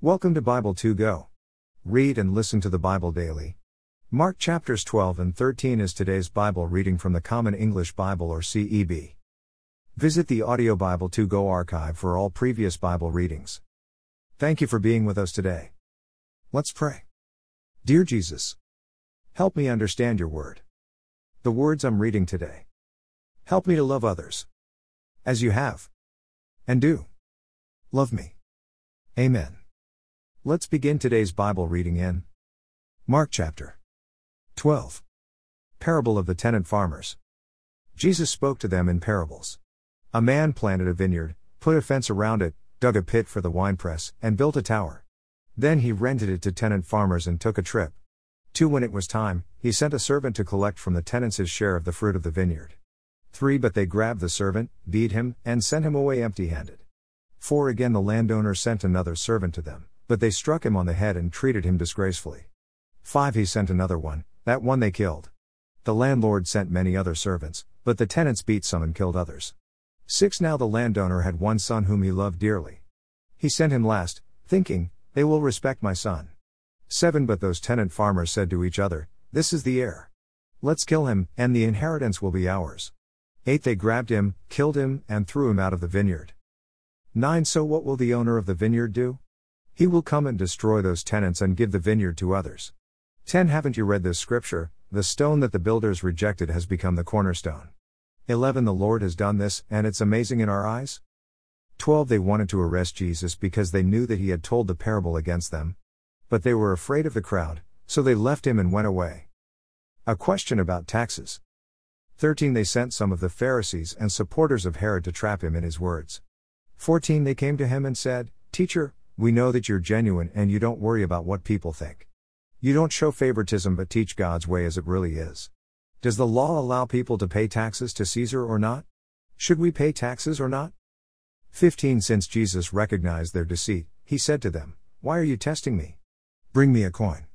Welcome to Bible 2 Go. Read and listen to the Bible daily. Mark chapters 12 and 13 is today's Bible reading from the Common English Bible or CEB. Visit the Audio Bible 2 Go archive for all previous Bible readings. Thank you for being with us today. Let's pray. Dear Jesus, help me understand your word. The words I'm reading today. Help me to love others. As you have. And do. Love me. Amen. Let's begin today's Bible reading in Mark chapter 12. Parable of the Tenant Farmers. Jesus spoke to them in parables. A man planted a vineyard, put a fence around it, dug a pit for the winepress, and built a tower. Then he rented it to tenant farmers and took a trip. Two, when it was time, he sent a servant to collect from the tenants his share of the fruit of the vineyard. Three, but they grabbed the servant, beat him, and sent him away empty handed. 4 Again the landowner sent another servant to them, but they struck him on the head and treated him disgracefully. 5 He sent another one, that one they killed. The landlord sent many other servants, but the tenants beat some and killed others. 6 Now the landowner had one son whom he loved dearly. He sent him last, thinking, They will respect my son. 7 But those tenant farmers said to each other, This is the heir. Let's kill him, and the inheritance will be ours. 8 They grabbed him, killed him, and threw him out of the vineyard. 9 So what will the owner of the vineyard do? He will come and destroy those tenants and give the vineyard to others. 10 Haven't you read this scripture? The stone that the builders rejected has become the cornerstone. 11 The Lord has done this, and it's amazing in our eyes. 12 They wanted to arrest Jesus because they knew that he had told the parable against them. But they were afraid of the crowd, so they left him and went away. A question about taxes. 13 They sent some of the Pharisees and supporters of Herod to trap him in his words. 14 They came to him and said, Teacher, we know that you're genuine and you don't worry about what people think. You don't show favoritism but teach God's way as it really is. Does the law allow people to pay taxes to Caesar or not? Should we pay taxes or not? 15 Since Jesus recognized their deceit, he said to them, Why are you testing me? Bring me a coin.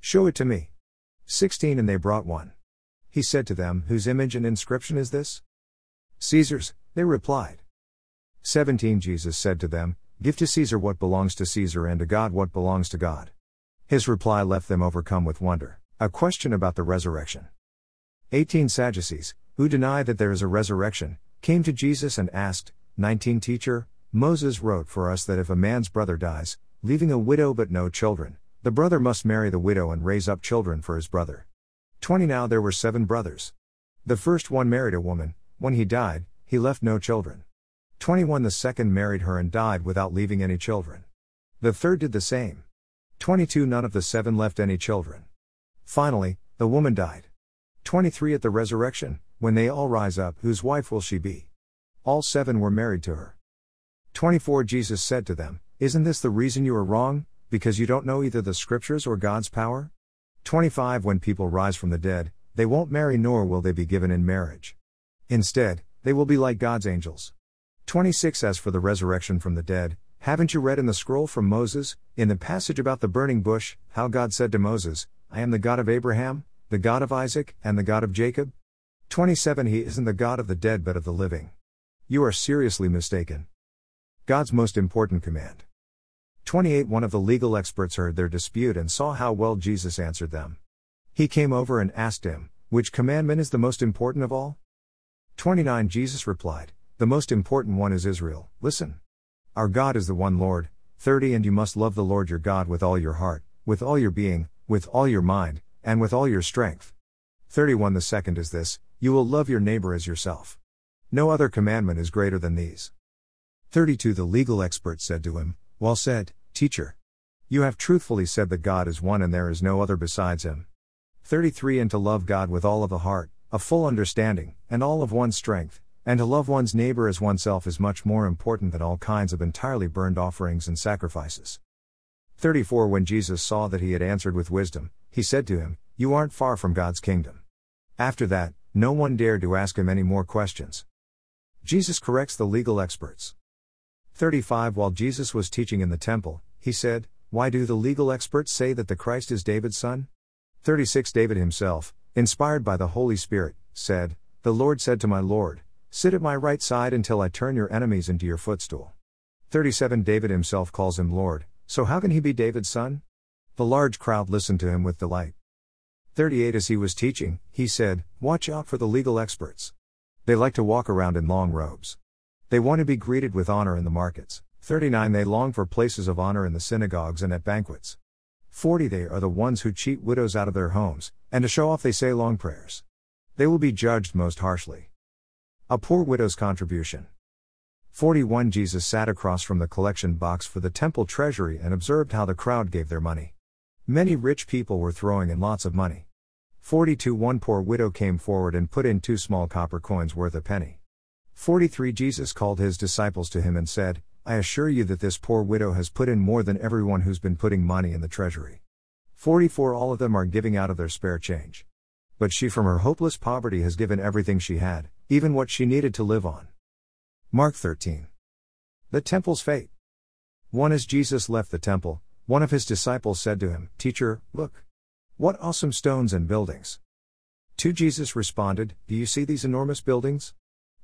Show it to me. 16 And they brought one. He said to them, Whose image and inscription is this? Caesar's, they replied. 17 Jesus said to them, Give to Caesar what belongs to Caesar and to God what belongs to God. His reply left them overcome with wonder. A question about the resurrection. 18 Sadducees, who deny that there is a resurrection, came to Jesus and asked, 19 Teacher, Moses wrote for us that if a man's brother dies, leaving a widow but no children, the brother must marry the widow and raise up children for his brother. 20 Now there were seven brothers. The first one married a woman, when he died, he left no children. 21 The second married her and died without leaving any children. The third did the same. 22 None of the seven left any children. Finally, the woman died. 23 At the resurrection, when they all rise up, whose wife will she be? All seven were married to her. 24 Jesus said to them, Isn't this the reason you are wrong, because you don't know either the scriptures or God's power? 25 When people rise from the dead, they won't marry nor will they be given in marriage. Instead, they will be like God's angels. 26 As for the resurrection from the dead, haven't you read in the scroll from Moses, in the passage about the burning bush, how God said to Moses, I am the God of Abraham, the God of Isaac, and the God of Jacob? 27 He isn't the God of the dead but of the living. You are seriously mistaken. God's most important command. 28 One of the legal experts heard their dispute and saw how well Jesus answered them. He came over and asked him, Which commandment is the most important of all? 29 Jesus replied, the most important one is Israel. Listen. Our God is the one Lord. 30 And you must love the Lord your God with all your heart, with all your being, with all your mind, and with all your strength. 31 The second is this you will love your neighbor as yourself. No other commandment is greater than these. 32 The legal expert said to him, Well said, teacher. You have truthfully said that God is one and there is no other besides him. 33 And to love God with all of the heart, a full understanding, and all of one's strength, and to love one's neighbor as oneself is much more important than all kinds of entirely burned offerings and sacrifices. 34 When Jesus saw that he had answered with wisdom, he said to him, You aren't far from God's kingdom. After that, no one dared to ask him any more questions. Jesus corrects the legal experts. 35 While Jesus was teaching in the temple, he said, Why do the legal experts say that the Christ is David's son? 36 David himself, inspired by the Holy Spirit, said, The Lord said to my Lord, Sit at my right side until I turn your enemies into your footstool. 37 David himself calls him Lord, So how can he be David's son? The large crowd listened to him with delight. 38 As he was teaching, he said, Watch out for the legal experts. They like to walk around in long robes. They want to be greeted with honor in the markets. 39 They long for places of honor in the synagogues and at banquets. 40 They are the ones who cheat widows out of their homes, and to show off they say long prayers. They will be judged most harshly. A poor widow's contribution. 41 Jesus sat across from the collection box for the temple treasury and observed how the crowd gave their money. Many rich people were throwing in lots of money. 42 One poor widow came forward and put in two small copper coins worth a penny. 43 Jesus called his disciples to him and said, I assure you that this poor widow has put in more than everyone who's been putting money in the treasury. 44 All of them are giving out of their spare change. But she from her hopeless poverty has given everything she had, even what she needed to live on. Mark 13. The temple's fate. One as Jesus left the temple, one of his disciples said to him, Teacher, look. What awesome stones and buildings. 2 Jesus responded, Do you see these enormous buildings?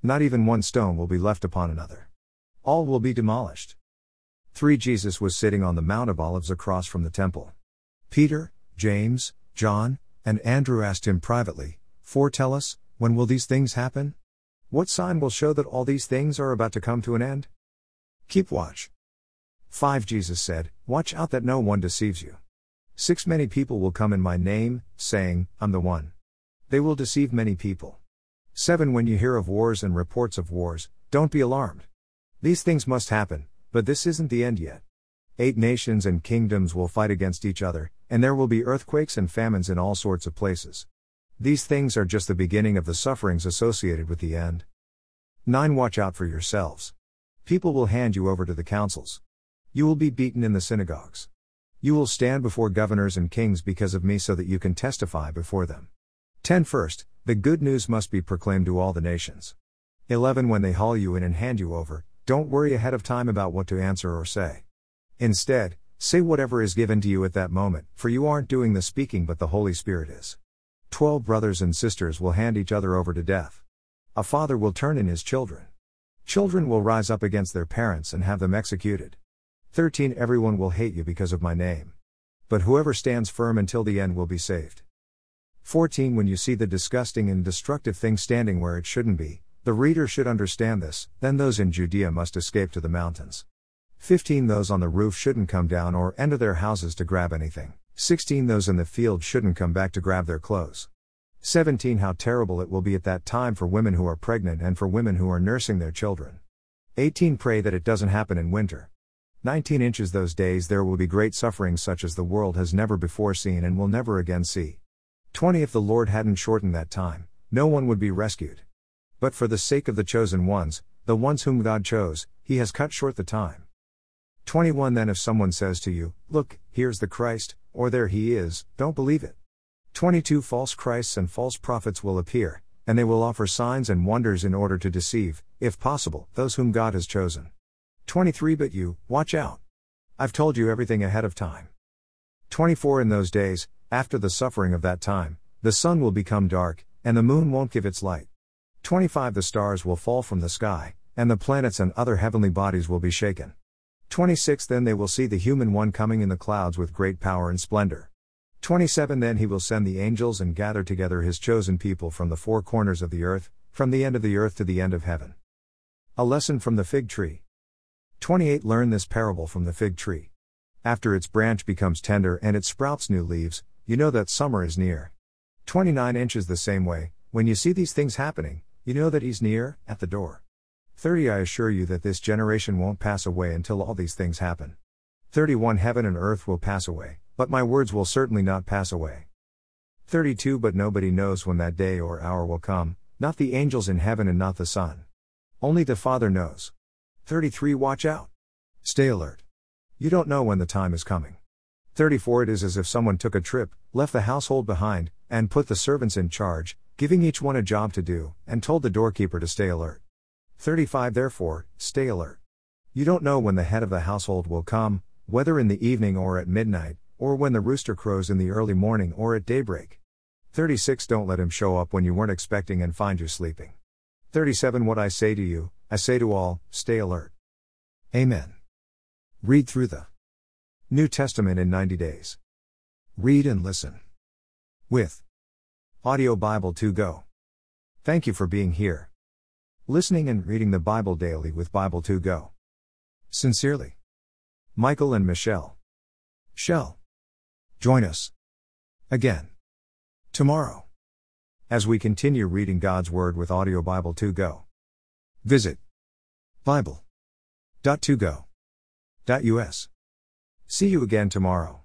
Not even one stone will be left upon another. All will be demolished. 3. Jesus was sitting on the Mount of Olives across from the temple. Peter, James, John, and Andrew asked him privately, 4. Tell us, when will these things happen? What sign will show that all these things are about to come to an end? Keep watch. 5. Jesus said, Watch out that no one deceives you. 6. Many people will come in my name, saying, I'm the one. They will deceive many people. 7. When you hear of wars and reports of wars, don't be alarmed. These things must happen, but this isn't the end yet. 8. Nations and kingdoms will fight against each other, and there will be earthquakes and famines in all sorts of places. These things are just the beginning of the sufferings associated with the end. 9. Watch out for yourselves. People will hand you over to the councils. You will be beaten in the synagogues. You will stand before governors and kings because of me so that you can testify before them. 10. First, the good news must be proclaimed to all the nations. 11. When they haul you in and hand you over, don't worry ahead of time about what to answer or say. Instead, say whatever is given to you at that moment, for you aren't doing the speaking but the Holy Spirit is. 12 brothers and sisters will hand each other over to death. A father will turn in his children. Children will rise up against their parents and have them executed. 13 Everyone will hate you because of my name. But whoever stands firm until the end will be saved. 14 When you see the disgusting and destructive thing standing where it shouldn't be, the reader should understand this, then those in Judea must escape to the mountains. 15 Those on the roof shouldn't come down or enter their houses to grab anything. 16 Those in the field shouldn't come back to grab their clothes. 17 How terrible it will be at that time for women who are pregnant and for women who are nursing their children. 18 Pray that it doesn't happen in winter. 19 inches Those days there will be great suffering such as the world has never before seen and will never again see. 20 If the Lord hadn't shortened that time, no one would be rescued. But for the sake of the chosen ones, the ones whom God chose, He has cut short the time. 21 Then if someone says to you, Look, here's the Christ, or there he is, don't believe it. 22 False Christs and false prophets will appear, and they will offer signs and wonders in order to deceive, if possible, those whom God has chosen. 23 But you, watch out. I've told you everything ahead of time. 24 In those days, after the suffering of that time, the sun will become dark, and the moon won't give its light. 25 The stars will fall from the sky, and the planets and other heavenly bodies will be shaken. 26 Then they will see the human one coming in the clouds with great power and splendor. 27 Then he will send the angels and gather together his chosen people from the four corners of the earth, from the end of the earth to the end of heaven. A lesson from the fig tree. 28 Learn this parable from the fig tree. After its branch becomes tender and it sprouts new leaves, you know that summer is near. 29 Inches the same way, when you see these things happening, you know that he's near, at the door. 30 I assure you that this generation won't pass away until all these things happen. 31 Heaven and earth will pass away, but my words will certainly not pass away. 32 But nobody knows when that day or hour will come, not the angels in heaven and not the Son. Only the Father knows. 33 Watch out. Stay alert. You don't know when the time is coming. 34 It is as if someone took a trip, left the household behind, and put the servants in charge, giving each one a job to do, and told the doorkeeper to stay alert. 35 Therefore, stay alert. You don't know when the head of the household will come, whether in the evening or at midnight, or when the rooster crows in the early morning or at daybreak. 36 Don't let him show up when you weren't expecting and find you sleeping. 37 What I say to you, I say to all, stay alert. Amen. Read through the New Testament in 90 days. Read and listen. With Audio Bible to Go. Thank you for being here. Listening and reading the Bible daily with Bible to Go. Sincerely. Michael and Michelle. Shell. Join us. Again. Tomorrow. As we continue reading God's Word with Audio Bible to Go. Visit Bible.togo.us. See you again tomorrow.